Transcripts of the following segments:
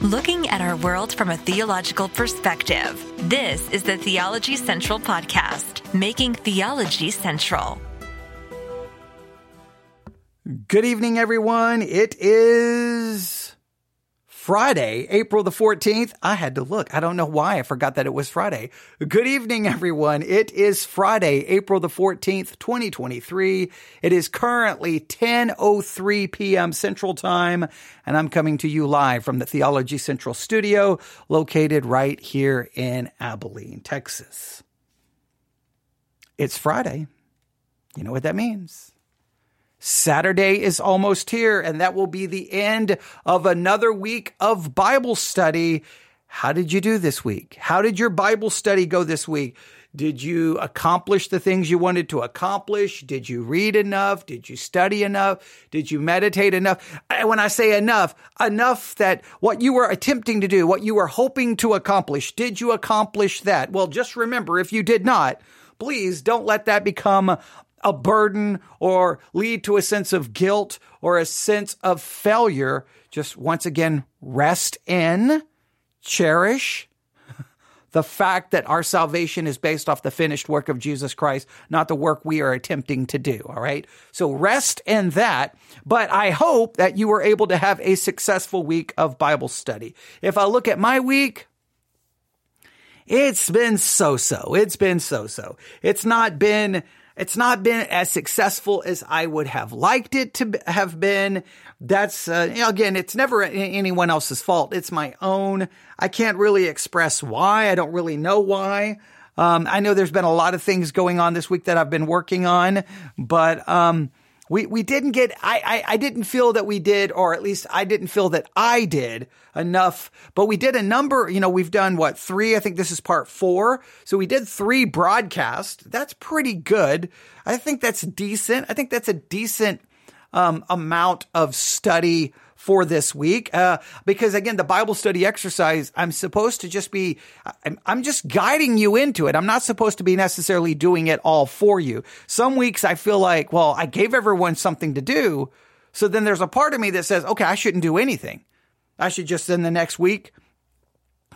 looking at our world from a theological perspective. This is the Theology Central Podcast, making theology central. Good evening, everyone. It is Friday, April the 14th. I had to look. I don't know why I forgot that it was Friday. Good evening, everyone. It is Friday, April the 14th, 2023. It is currently 10.03 p.m. Central Time, and I'm coming to you live from the Theology Central studio located right here in Abilene, Texas. It's Friday. You know what that means. Saturday is almost here, and that will be the end of another week of Bible study. How did you do this week? How did your Bible study go this week? Did you accomplish the things you wanted to accomplish? Did you read enough? Did you study enough? Did you meditate enough? And when I say enough, enough that what you were attempting to do, what you were hoping to accomplish, did you accomplish that? Well, just remember, if you did not, please don't let that become a burden or lead to a sense of guilt or a sense of failure. Just once again, rest in, cherish the fact that our salvation is based off the finished work of Jesus Christ, not the work we are attempting to do. All right. So rest in that. But I hope that you were able to have a successful week of Bible study. If I look at my week, it's been so so. It's been so so. It's not been it's not been as successful as I would have liked it to have been. That's, uh, again, it's never anyone else's fault. It's my own. I can't really express why. I don't really know why. Um, I know there's been a lot of things going on this week that I've been working on, but, um, we, we didn't get, I, I, I didn't feel that we did, or at least I didn't feel that I did enough, but we did a number, you know, we've done what, three? I think this is part four. So we did three broadcasts. That's pretty good. I think that's decent. I think that's a decent, um, amount of study for this week. Uh, because again, the Bible study exercise, I'm supposed to just be, I'm, I'm just guiding you into it. I'm not supposed to be necessarily doing it all for you. Some weeks I feel like, well, I gave everyone something to do. So then there's a part of me that says, okay, I shouldn't do anything. I should just then the next week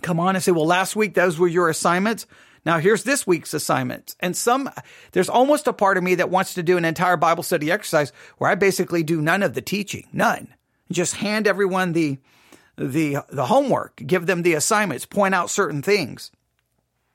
come on and say, well, last week those were your assignments. Now here's this week's assignment. And some, there's almost a part of me that wants to do an entire Bible study exercise where I basically do none of the teaching, none. Just hand everyone the, the, the homework, give them the assignments, point out certain things.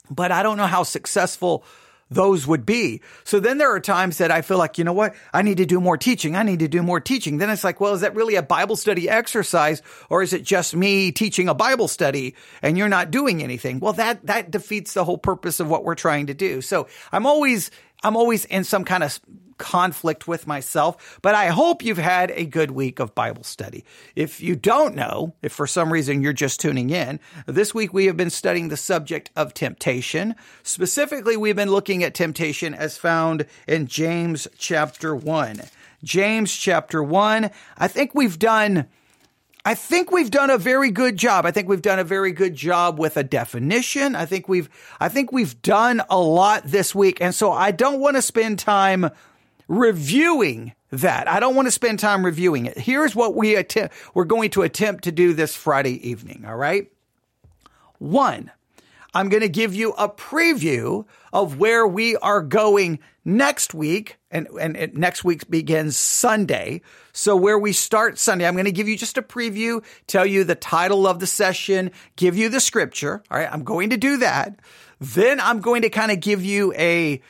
But I don't know how successful those would be. So then there are times that I feel like, you know what? I need to do more teaching. I need to do more teaching. Then it's like, well, is that really a Bible study exercise or is it just me teaching a Bible study and you're not doing anything? Well, that, that defeats the whole purpose of what we're trying to do. So I'm always, I'm always in some kind of conflict with myself, but I hope you've had a good week of Bible study. If you don't know, if for some reason you're just tuning in, this week we have been studying the subject of temptation. Specifically, we've been looking at temptation as found in James chapter 1. James chapter 1. I think we've done I think we've done a very good job. I think we've done a very good job with a definition. I think we've, I think we've done a lot this week. And so I don't want to spend time reviewing that. I don't want to spend time reviewing it. Here's what we attempt, we're going to attempt to do this Friday evening. All right. One, I'm going to give you a preview of where we are going next week. And, and, and next week begins Sunday. So where we start Sunday, I'm going to give you just a preview, tell you the title of the session, give you the scripture. All right. I'm going to do that. Then I'm going to kind of give you a,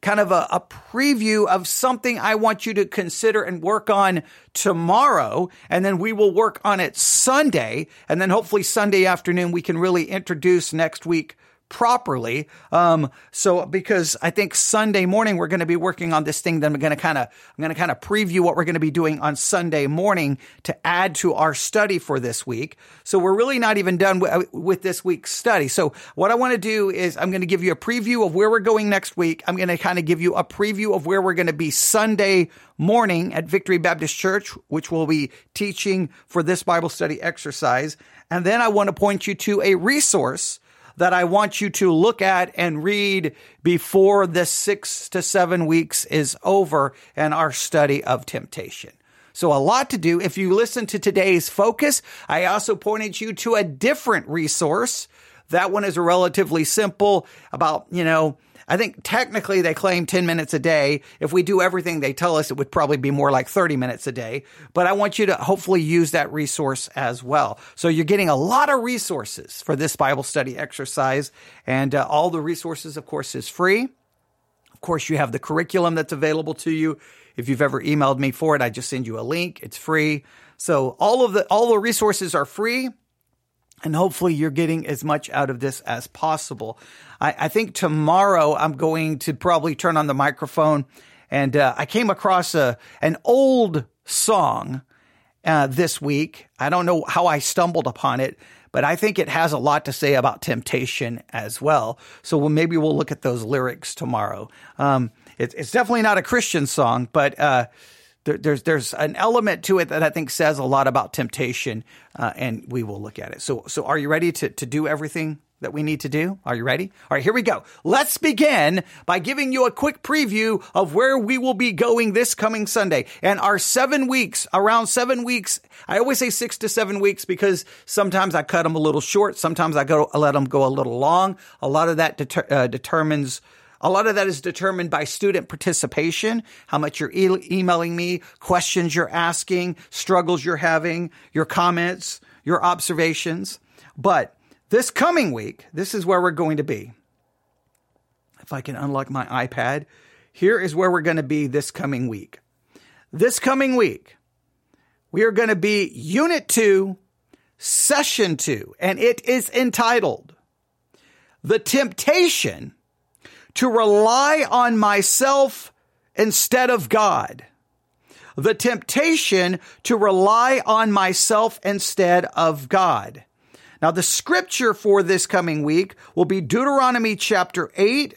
kind of a, a, preview of something I want you to consider and work on tomorrow. And then we will work on it Sunday. And then hopefully Sunday afternoon, we can really introduce next week properly. Um, so because I think Sunday morning we're going to be working on this thing that I'm going to kind of, I'm going to kind of preview what we're going to be doing on Sunday morning to add to our study for this week. So we're really not even done with, with this week's study. So what I want to do is I'm going to give you a preview of where we're going next week. I'm going to kind of give you a preview of where we're going to be Sunday morning at Victory Baptist Church, which we'll be teaching for this Bible study exercise. And then I want to point you to a resource that I want you to look at and read before the six to seven weeks is over and our study of temptation. So a lot to do. If you listen to today's focus, I also pointed you to a different resource. That one is relatively simple about, you know, I think technically they claim 10 minutes a day. If we do everything they tell us, it would probably be more like 30 minutes a day. But I want you to hopefully use that resource as well. So you're getting a lot of resources for this Bible study exercise. And uh, all the resources, of course, is free. Of course, you have the curriculum that's available to you. If you've ever emailed me for it, I just send you a link. It's free. So all of the, all the resources are free. And hopefully you're getting as much out of this as possible. I, I think tomorrow I'm going to probably turn on the microphone and uh, I came across a, an old song uh, this week. I don't know how I stumbled upon it, but I think it has a lot to say about temptation as well. So we'll, maybe we'll look at those lyrics tomorrow. Um, it, it's definitely not a Christian song, but uh, there, there's there's an element to it that I think says a lot about temptation, uh, and we will look at it. So so are you ready to to do everything that we need to do? Are you ready? All right, here we go. Let's begin by giving you a quick preview of where we will be going this coming Sunday and our seven weeks, around seven weeks. I always say six to seven weeks because sometimes I cut them a little short. Sometimes I go, I let them go a little long. A lot of that deter, uh, determines a lot of that is determined by student participation, how much you're e- emailing me, questions you're asking, struggles you're having, your comments, your observations. But this coming week, this is where we're going to be. If I can unlock my iPad, here is where we're going to be this coming week. This coming week, we are going to be Unit 2, Session 2, and it is entitled The Temptation to rely on myself instead of God. The temptation to rely on myself instead of God. Now, the scripture for this coming week will be Deuteronomy chapter 8,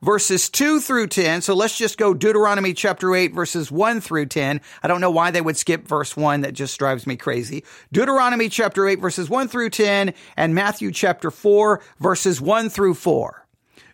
verses 2 through 10. So let's just go Deuteronomy chapter 8, verses 1 through 10. I don't know why they would skip verse 1. That just drives me crazy. Deuteronomy chapter 8, verses 1 through 10, and Matthew chapter 4, verses 1 through 4.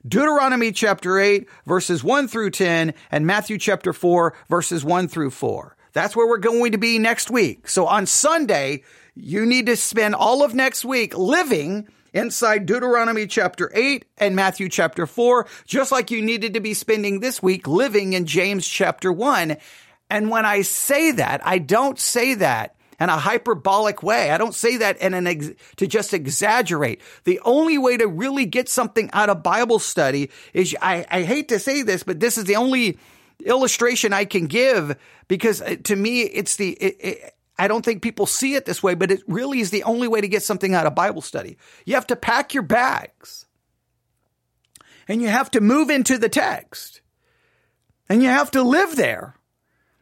Deuteronomy chapter 8, verses 1 through 10, and Matthew chapter 4, verses 1 through 4. That's where we're going to be next week. So on Sunday, you need to spend all of next week living inside Deuteronomy chapter 8 and Matthew chapter 4, just like you needed to be spending this week living in James chapter 1. And when I say that, I don't say that in a hyperbolic way. I don't say that in an ex- to just exaggerate. The only way to really get something out of Bible study is I, I hate to say this, but this is the only illustration I can give because uh, to me it's the it, it, I don't think people see it this way, but it really is the only way to get something out of Bible study. You have to pack your bags and you have to move into the text and you have to live there.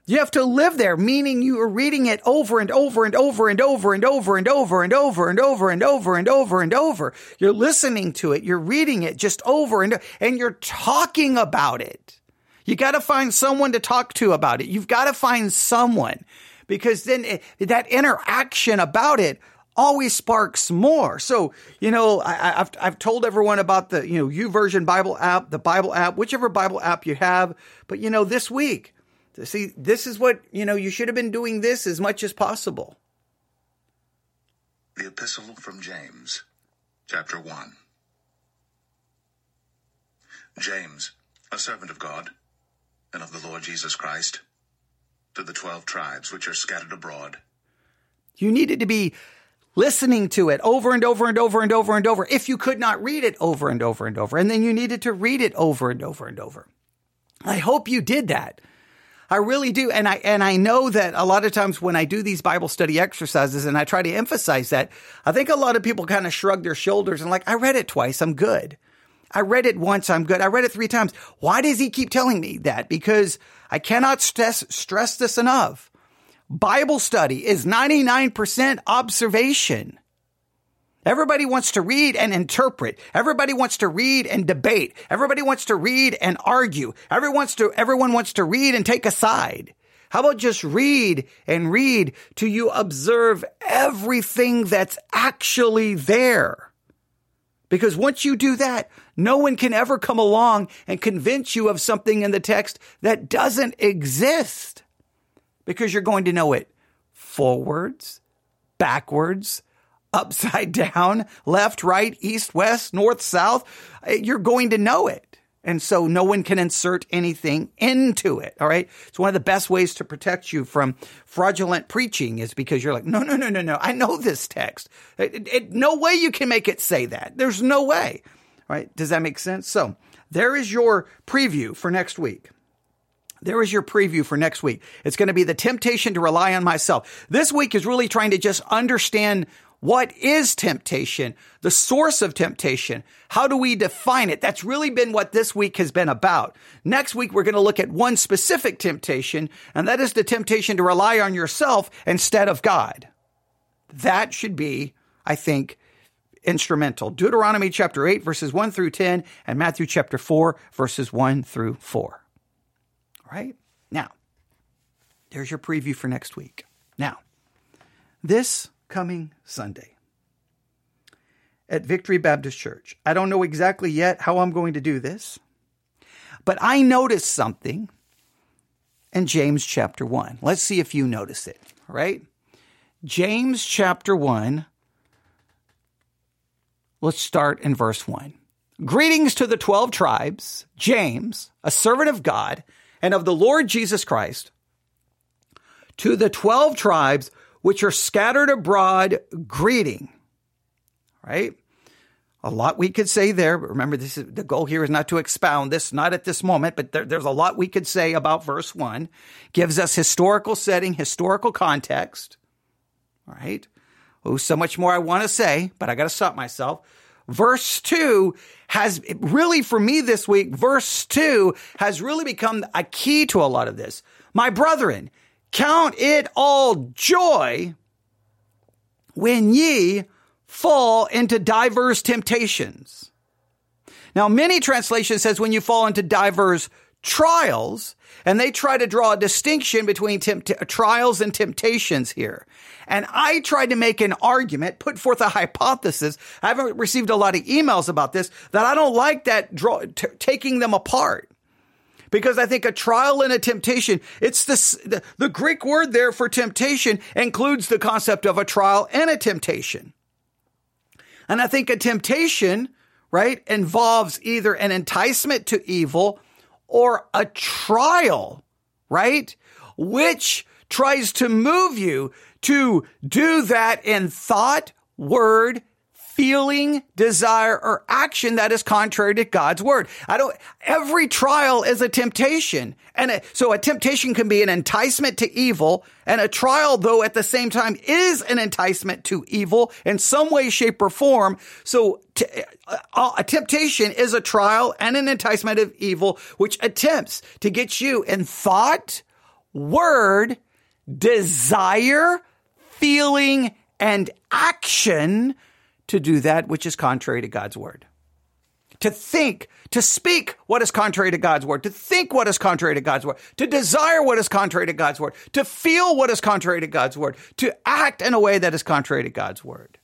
You have to live there, meaning you are reading it over and over and over and over and over and over and over and over and over and over and over. You're listening to it. You're reading it just over and and you're talking about it. You got to find someone to talk to about it. You've got to find someone because then it, that interaction about it always sparks more. So, you know, I, have I've told everyone about the, you know, YouVersion Bible app, the Bible app, whichever Bible app you have. But, you know, this week, See, this is what, you know, you should have been doing this as much as possible. The Epistle from James, chapter 1. James, a servant of God and of the Lord Jesus Christ, to the twelve tribes which are scattered abroad. You needed to be listening to it over and over and over and over and over if you could not read it over and over and over. And then you needed to read it over and over and over. I hope you did that. I really do. And I, and I know that a lot of times when I do these Bible study exercises and I try to emphasize that, I think a lot of people kind of shrug their shoulders and like, I read it twice. I'm good. I read it once. I'm good. I read it three times. Why does he keep telling me that? Because I cannot stress, stress this enough. Bible study is 99% observation. Everybody wants to read and interpret. Everybody wants to read and debate. Everybody wants to read and argue. Everyone wants to, everyone wants to read and take a side. How about just read and read till you observe everything that's actually there? Because once you do that, no one can ever come along and convince you of something in the text that doesn't exist. because you're going to know it forwards, backwards, upside down, left, right, east, west, north, south. Eh, you're going to know it. And so no one can insert anything into it. All right. It's one of the best ways to protect you from fraudulent preaching is because you're like, no, no, no, no, no. I know this text. Eh, it, it, no way you can make it say that. There's no way. All right. Does that make sense? So there is your preview for next week. There is your preview for next week. It's going to be the temptation to rely on myself. This week is really trying to just understand what is temptation? The source of temptation? How do we define it? That's really been what this week has been about. Next week, we're going to look at one specific temptation, and that is the temptation to rely on yourself instead of God. That should be, I think, instrumental. Deuteronomy chapter 8, verses 1 through 10, and Matthew chapter 4, verses 1 through 4. All right? Now, there's your preview for next week. Now, this coming Sunday at Victory Baptist Church. I don't know exactly yet how I'm going to do this, but I noticed something in James chapter 1. Let's see if you notice it, all right? James chapter 1. Let's start in verse 1. Greetings to the 12 tribes, James, a servant of God and of the Lord Jesus Christ, to the 12 tribes which are scattered abroad, greeting. Right? A lot we could say there, but remember, this is the goal here is not to expound this, not at this moment, but there, there's a lot we could say about verse one. Gives us historical setting, historical context. All right. Oh, so much more I want to say, but I got to stop myself. Verse two has really, for me this week, verse two has really become a key to a lot of this. My brethren, Count it all joy when ye fall into diverse temptations. Now, many translations says when you fall into diverse trials, and they try to draw a distinction between tempt- trials and temptations here. And I tried to make an argument, put forth a hypothesis. I haven't received a lot of emails about this that I don't like that draw, t- taking them apart because I think a trial and a temptation, it's this, the, the Greek word there for temptation includes the concept of a trial and a temptation. And I think a temptation, right, involves either an enticement to evil or a trial, right, which tries to move you to do that in thought, word, feeling, desire, or action that is contrary to God's word. I don't, every trial is a temptation. And a, so a temptation can be an enticement to evil and a trial, though at the same time is an enticement to evil in some way, shape, or form. So uh, a temptation is a trial and an enticement of evil, which attempts to get you in thought, word, desire, feeling, and action to do that which is contrary to God's word. To think, to speak what is contrary to God's word, to think what is contrary to God's word, to desire what is contrary to God's word, to feel what is contrary to God's word, to act in a way that is contrary to God's word.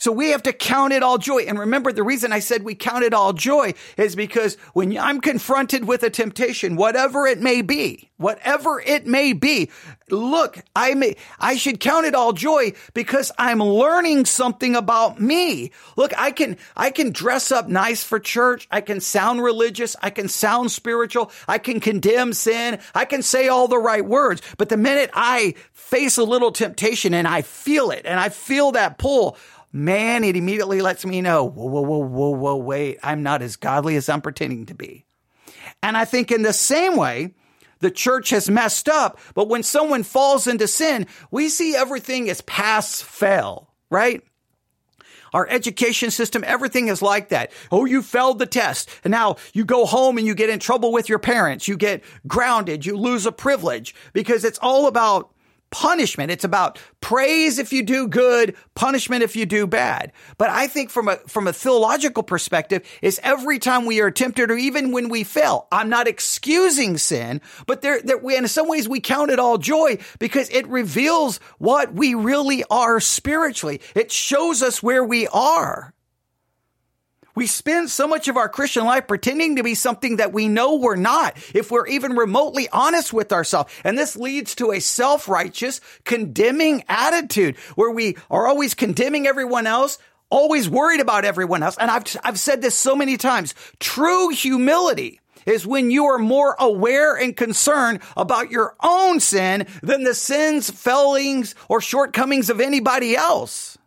So we have to count it all joy. And remember, the reason I said we count it all joy is because when I'm confronted with a temptation, whatever it may be, whatever it may be, look, I may, I should count it all joy because I'm learning something about me. Look, I can, I can dress up nice for church. I can sound religious. I can sound spiritual. I can condemn sin. I can say all the right words. But the minute I face a little temptation and I feel it and I feel that pull, man, it immediately lets me know, whoa, whoa, whoa, whoa, whoa, wait, I'm not as godly as I'm pretending to be. And I think in the same way, the church has messed up, but when someone falls into sin, we see everything as pass fail, right? Our education system, everything is like that. Oh, you failed the test. And now you go home and you get in trouble with your parents. You get grounded. You lose a privilege because it's all about punishment. It's about praise if you do good, punishment if you do bad. But I think from a, from a theological perspective is every time we are tempted or even when we fail, I'm not excusing sin, but there, there we, in some ways we count it all joy because it reveals what we really are spiritually. It shows us where we are. We spend so much of our Christian life pretending to be something that we know we're not, if we're even remotely honest with ourselves. And this leads to a self-righteous, condemning attitude where we are always condemning everyone else, always worried about everyone else. And I've, I've said this so many times. True humility is when you are more aware and concerned about your own sin than the sins, failings, or shortcomings of anybody else.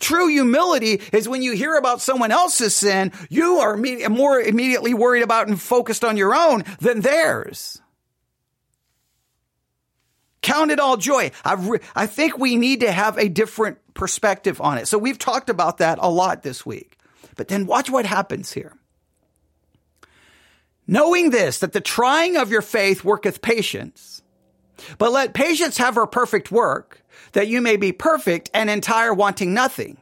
True humility is when you hear about someone else's sin, you are more immediately worried about and focused on your own than theirs. Count it all joy. Re- I think we need to have a different perspective on it. So we've talked about that a lot this week. But then watch what happens here. Knowing this, that the trying of your faith worketh patience, but let patience have her perfect work, that you may be perfect and entire, wanting nothing.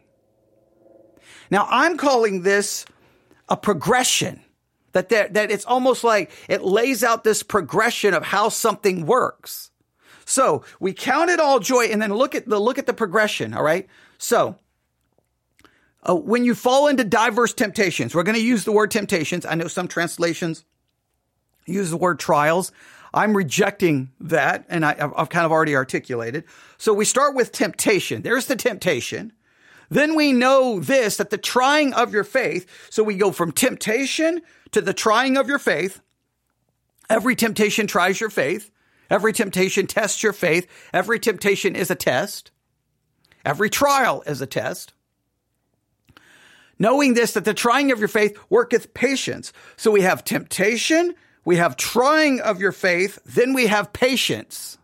Now, I'm calling this a progression. That, there, that it's almost like it lays out this progression of how something works. So we count it all joy and then look at the, look at the progression. All right. So uh, when you fall into diverse temptations, we're going to use the word temptations. I know some translations use the word trials. I'm rejecting that, and I, have kind of already articulated. So we start with temptation. There's the temptation. Then we know this, that the trying of your faith. So we go from temptation to the trying of your faith. Every temptation tries your faith. Every temptation tests your faith. Every temptation is a test. Every trial is a test. Knowing this, that the trying of your faith worketh patience. So we have temptation, we have trying of your faith, then we have patience.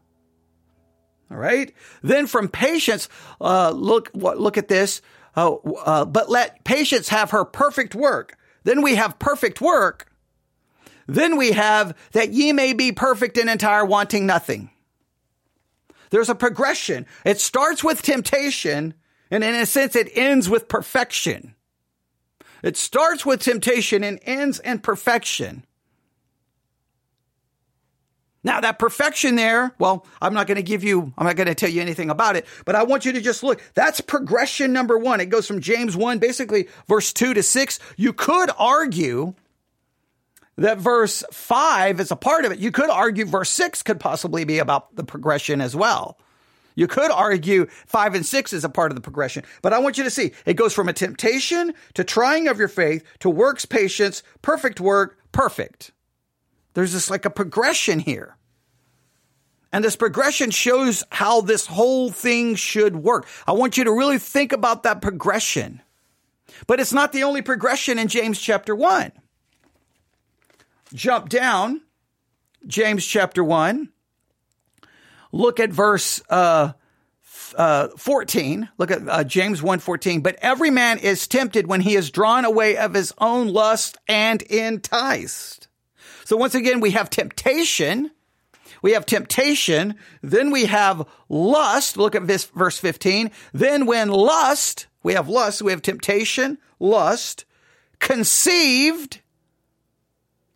All right. Then from patience, uh, look, look at this. Uh, uh, but let patience have her perfect work. Then we have perfect work. Then we have that ye may be perfect and entire, wanting nothing. There's a progression. It starts with temptation, and in a sense, it ends with perfection. It starts with temptation and ends in perfection. Now that perfection there, well, I'm not going to give you, I'm not going to tell you anything about it, but I want you to just look. That's progression number one. It goes from James 1, basically verse 2 to 6. You could argue that verse 5 is a part of it. You could argue verse 6 could possibly be about the progression as well. You could argue 5 and 6 is a part of the progression, but I want you to see it goes from a temptation to trying of your faith to works patience, perfect work, perfect. There's this like a progression here. And this progression shows how this whole thing should work. I want you to really think about that progression. But it's not the only progression in James chapter 1. Jump down, James chapter 1. Look at verse uh, uh, 14. Look at uh, James 1 14. But every man is tempted when he is drawn away of his own lust and enticed. So once again, we have temptation. We have temptation. Then we have lust. Look at this verse 15. Then when lust, we have lust, we have temptation, lust, conceived,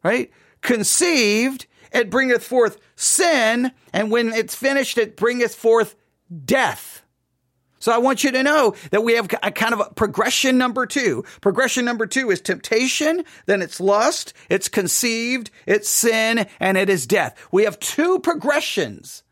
right? Conceived, it bringeth forth sin. And when it's finished, it bringeth forth death. So I want you to know that we have a kind of a progression number two. Progression number two is temptation, then it's lust, it's conceived, it's sin, and it is death. We have two progressions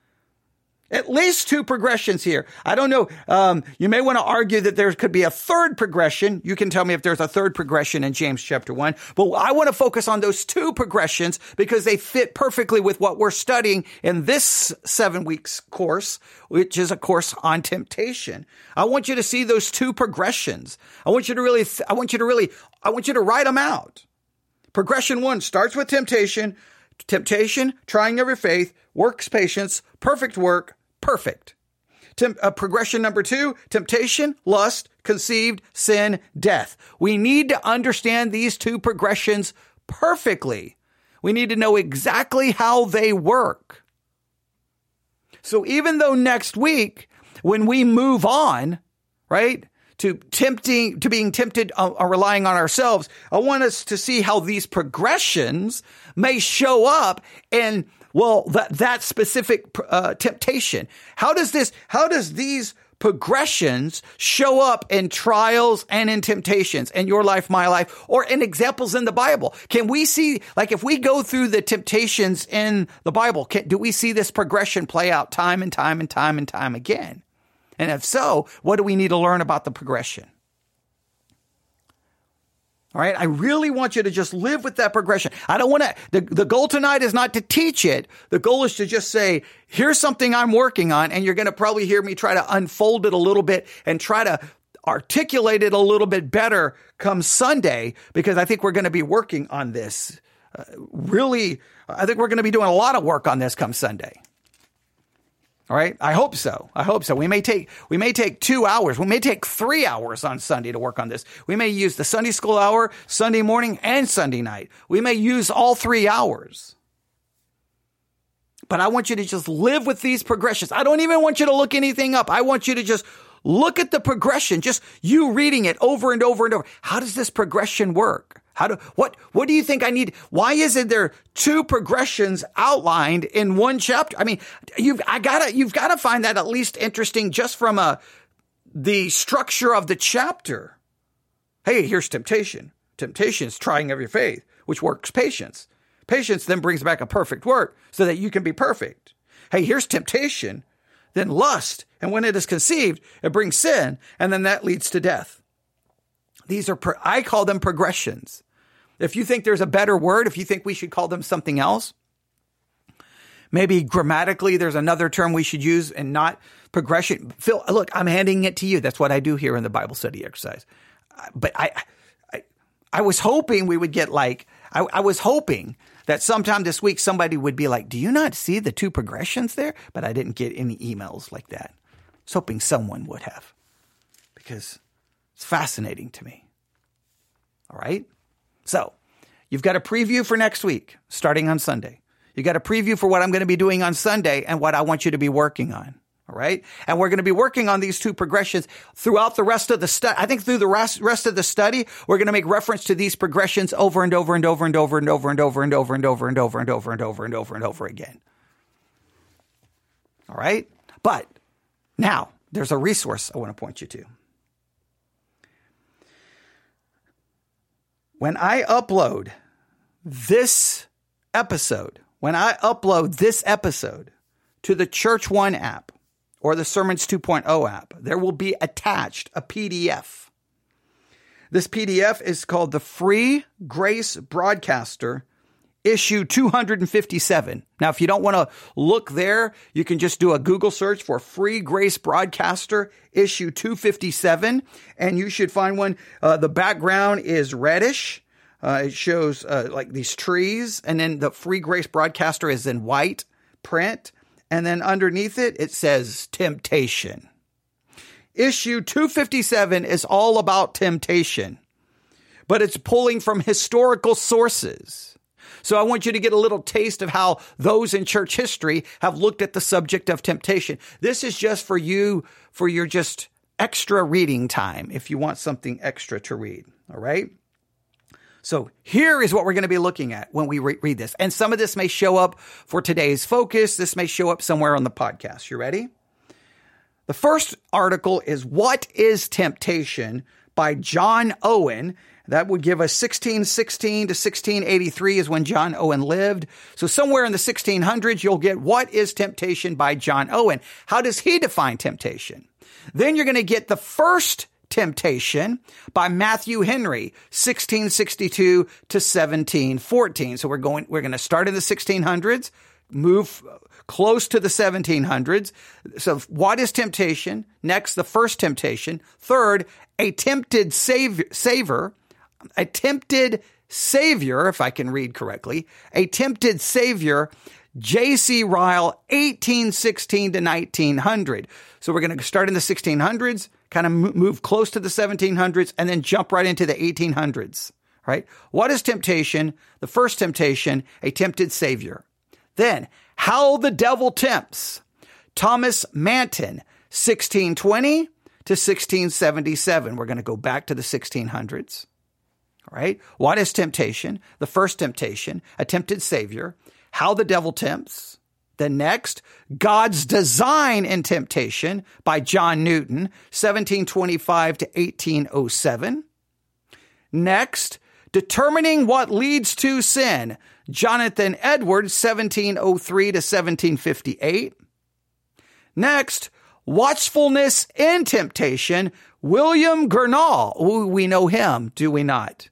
at least two progressions here. I don't know. Um, you may want to argue that there could be a third progression. You can tell me if there's a third progression in James chapter one. But I want to focus on those two progressions because they fit perfectly with what we're studying in this seven weeks course, which is a course on temptation. I want you to see those two progressions. I want you to really, I want you to really, I want you to write them out. Progression one starts with temptation, temptation, trying of your faith, works patience, perfect work, perfect. Tem- uh, progression number two, temptation, lust, conceived, sin, death. We need to understand these two progressions perfectly. We need to know exactly how they work. So even though next week, when we move on, right, to tempting, to being tempted uh, or relying on ourselves, I want us to see how these progressions may show up in well, that, that specific uh, temptation. How does this, how does these progressions show up in trials and in temptations in your life, my life, or in examples in the Bible? Can we see, like, if we go through the temptations in the Bible, can, do we see this progression play out time and time and time and time again? And if so, what do we need to learn about the progression? All right. I really want you to just live with that progression. I don't want to, the, the goal tonight is not to teach it. The goal is to just say, here's something I'm working on. And you're going to probably hear me try to unfold it a little bit and try to articulate it a little bit better come Sunday because I think we're going to be working on this. Uh, really, I think we're going to be doing a lot of work on this come Sunday. All right. I hope so. I hope so. We may take, we may take two hours. We may take three hours on Sunday to work on this. We may use the Sunday school hour, Sunday morning and Sunday night. We may use all three hours. But I want you to just live with these progressions. I don't even want you to look anything up. I want you to just look at the progression, just you reading it over and over and over. How does this progression work? How do what what do you think I need? Why isn't there two progressions outlined in one chapter? I mean, you've I gotta you've gotta find that at least interesting just from a the structure of the chapter. Hey, here's temptation. Temptation is trying of your faith, which works patience. Patience then brings back a perfect work so that you can be perfect. Hey, here's temptation, then lust, and when it is conceived, it brings sin, and then that leads to death. These are, pro- I call them progressions. If you think there's a better word, if you think we should call them something else, maybe grammatically there's another term we should use and not progression. Phil, look, I'm handing it to you. That's what I do here in the Bible study exercise. But I, I, I was hoping we would get like, I, I was hoping that sometime this week somebody would be like, do you not see the two progressions there? But I didn't get any emails like that. I was hoping someone would have because it's fascinating to me. All right. So you've got a preview for next week, starting on Sunday. You got a preview for what I'm going to be doing on Sunday and what I want you to be working on. All right. And we're going to be working on these two progressions throughout the rest of the study. I think through the rest, rest of the study, we're going to make reference to these progressions over and over and over and over and over and over and over and over and over and over and over and over and over again. All right. But now there's a resource I want to point you to. When I upload this episode, when I upload this episode to the Church One app or the Sermons 2.0 app, there will be attached a PDF. This PDF is called the Free Grace Broadcaster issue 257. Now, if you don't want to look there, you can just do a Google search for Free Grace Broadcaster issue 257, and you should find one. Uh, the background is reddish. Uh, it shows uh, like these trees, and then the Free Grace Broadcaster is in white print, and then underneath it, it says temptation. Issue 257 is all about temptation, but it's pulling from historical sources. So I want you to get a little taste of how those in church history have looked at the subject of temptation. This is just for you, for your just extra reading time if you want something extra to read. All right. So here is what we're going to be looking at when we re- read this. And some of this may show up for today's focus. This may show up somewhere on the podcast. You ready? The first article is What is Temptation by John Owen. That would give us 1616 to 1683 is when John Owen lived. So somewhere in the 1600s, you'll get What is Temptation by John Owen. How does he define temptation? Then you're going to get the first temptation by Matthew Henry, 1662 to 1714. So we're going, we're going to start in the 1600s, move close to the 1700s. So what is temptation? Next, the first temptation. Third, a tempted savior, savor a tempted savior, if I can read correctly, a tempted savior, J.C. Ryle, 1816 to 1900. So we're going to start in the 1600s, kind of move close to the 1700s, and then jump right into the 1800s. Right? What is temptation? The first temptation, a tempted savior. Then, how the devil tempts. Thomas Manton, 1620 to 1677. We're going to go back to the 1600s right? What is temptation? The first temptation, a tempted savior, how the devil tempts, The next, God's Design in Temptation by John Newton, 1725 to 1807. Next, Determining What Leads to Sin, Jonathan Edwards, 1703 to 1758. Next, Watchfulness in Temptation, William Gurnall. We know him, do we not?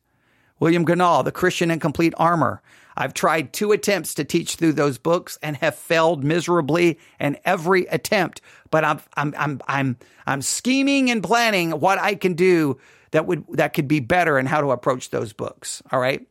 William Gurnall, The Christian in Complete Armor. I've tried two attempts to teach through those books and have failed miserably in every attempt. But I'm I'm I'm I'm I'm scheming and planning what I can do that would that could be better and how to approach those books. All right.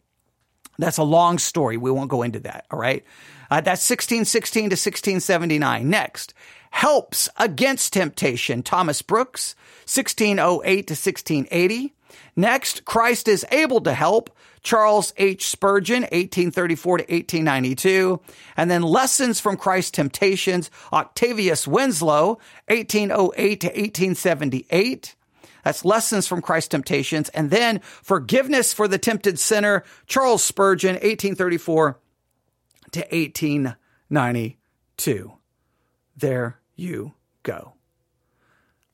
That's a long story. We won't go into that. All right. Uh, that's 1616 to 1679. Next, Helps Against Temptation, Thomas Brooks, 1608 to 1680. Next, Christ is Able to Help, Charles H. Spurgeon, 1834 to 1892. And then Lessons from Christ's Temptations, Octavius Winslow, 1808 to 1878. That's Lessons from Christ's Temptations. And then Forgiveness for the Tempted Sinner, Charles Spurgeon, 1834 to 1892. There you go.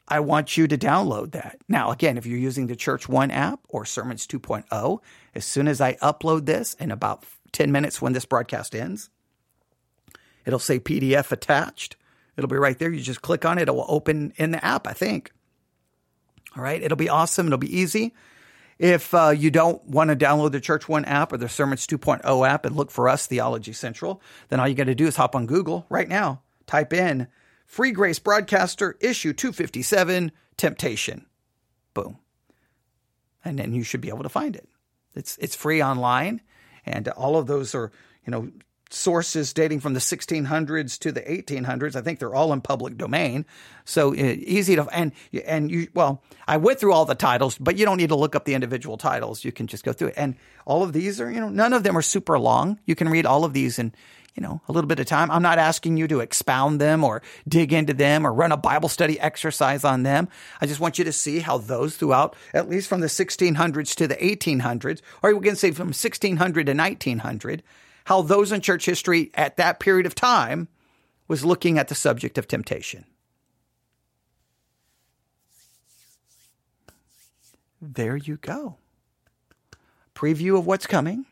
I want you to download that. Now, again, if you're using the Church One app or Sermons 2.0, as soon as I upload this in about 10 minutes when this broadcast ends, it'll say PDF attached. It'll be right there. You just click on it, it will open in the app, I think. All right, it'll be awesome. It'll be easy. If uh, you don't want to download the Church One app or the Sermons 2.0 app and look for us, Theology Central, then all you got to do is hop on Google right now, type in Free Grace Broadcaster, issue 257, Temptation. Boom. And then you should be able to find it. It's, it's free online, and all of those are, you know, sources dating from the 1600s to the 1800s. I think they're all in public domain. So uh, easy to, and, and you, well, I went through all the titles, but you don't need to look up the individual titles. You can just go through it. And all of these are, you know, none of them are super long. You can read all of these in, you know, a little bit of time. I'm not asking you to expound them or dig into them or run a Bible study exercise on them. I just want you to see how those throughout, at least from the 1600s to the 1800s, or we can say from 1600 to 1900, how those in church history at that period of time was looking at the subject of temptation. There you go. Preview of what's coming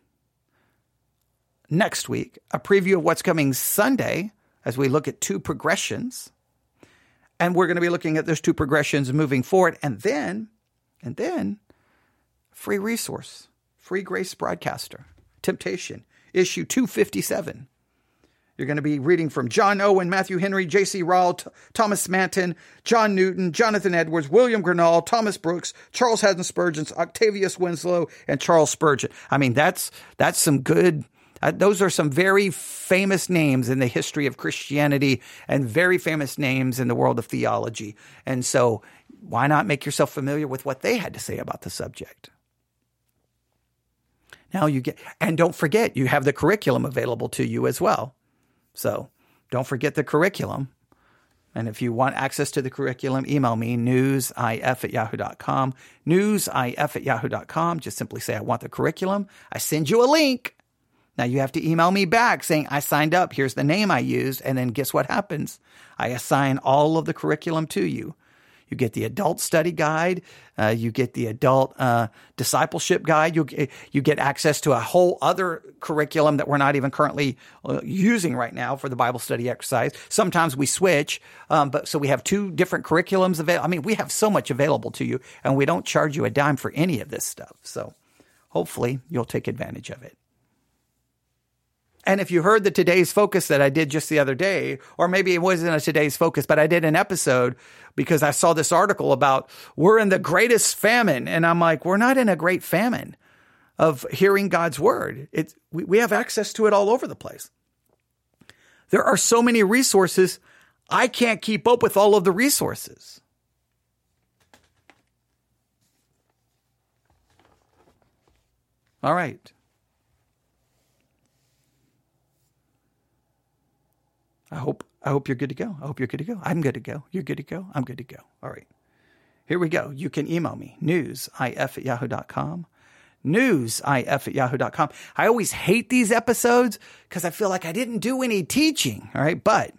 next week, a preview of what's coming Sunday as we look at two progressions. And we're going to be looking at those two progressions moving forward. And then, and then, free resource, free grace broadcaster, temptation, issue 257. You're going to be reading from John Owen, Matthew Henry, J.C. Ryle, T- Thomas Manton, John Newton, Jonathan Edwards, William Gurnall, Thomas Brooks, Charles Haddon Spurgeon, Octavius Winslow, and Charles Spurgeon. I mean, that's that's some good uh, those are some very famous names in the history of Christianity and very famous names in the world of theology. And so, why not make yourself familiar with what they had to say about the subject? Now you get, and don't forget, you have the curriculum available to you as well. So, don't forget the curriculum. And if you want access to the curriculum, email me, newsif at yahoo.com. Newsif at yahoo.com. Just simply say, I want the curriculum. I send you a link. Now you have to email me back saying I signed up. Here's the name I used. And then guess what happens? I assign all of the curriculum to you. You get the adult study guide. Uh, you get the adult uh, discipleship guide. You you get access to a whole other curriculum that we're not even currently uh, using right now for the Bible study exercise. Sometimes we switch, um, but so we have two different curriculums available. I mean, we have so much available to you, and we don't charge you a dime for any of this stuff. So hopefully you'll take advantage of it. And if you heard the today's focus that I did just the other day, or maybe it wasn't a today's focus, but I did an episode because I saw this article about we're in the greatest famine. And I'm like, we're not in a great famine of hearing God's word. It's, we, we have access to it all over the place. There are so many resources. I can't keep up with all of the resources. All right. I hope I hope you're good to go. I hope you're good to go. I'm good to go. You're good to go. I'm good to go. All right. Here we go. You can email me, newsif at yahoo.com, newsif at yahoo.com. I always hate these episodes because I feel like I didn't do any teaching. All right. But,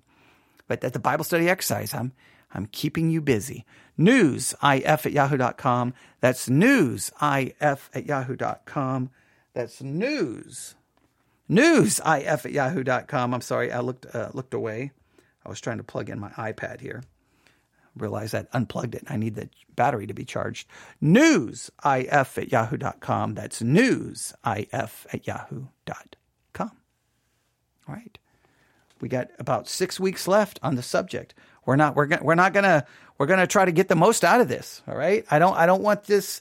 but at the Bible study exercise, I'm, I'm keeping you busy. Newsif at yahoo.com. That's newsif at yahoo.com. That's news. Newsif at yahoo.com. I'm sorry. I looked, uh, looked away. I was trying to plug in my iPad here realized I unplugged it. and I need the battery to be charged. Newsif at yahoo.com. That's newsif at yahoo.com. All right. We got about six weeks left on the subject. We're not, we're, we're not gonna, we're gonna try to get the most out of this. All right. I don't, I don't want this,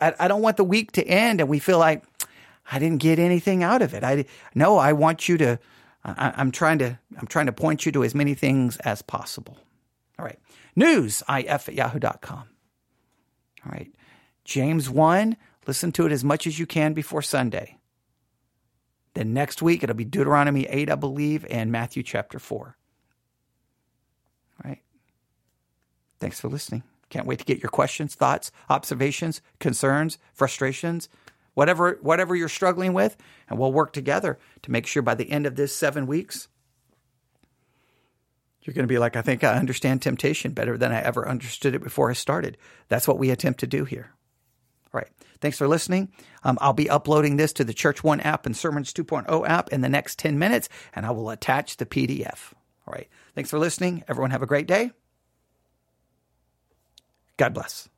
I, I don't want the week to end and we feel like I didn't get anything out of it. I, no, I want you to, I, I'm trying to, I'm trying to point you to as many things as possible. All right News, if at yahoo.com. All right. James 1, listen to it as much as you can before Sunday. Then next week, it'll be Deuteronomy 8, I believe, and Matthew chapter 4. All right. Thanks for listening. Can't wait to get your questions, thoughts, observations, concerns, frustrations, whatever, whatever you're struggling with, and we'll work together to make sure by the end of this seven weeks you're going to be like, I think I understand temptation better than I ever understood it before I started. That's what we attempt to do here. All right. Thanks for listening. Um, I'll be uploading this to the Church One app and Sermons 2.0 app in the next 10 minutes, and I will attach the PDF. All right. Thanks for listening. Everyone have a great day. God bless.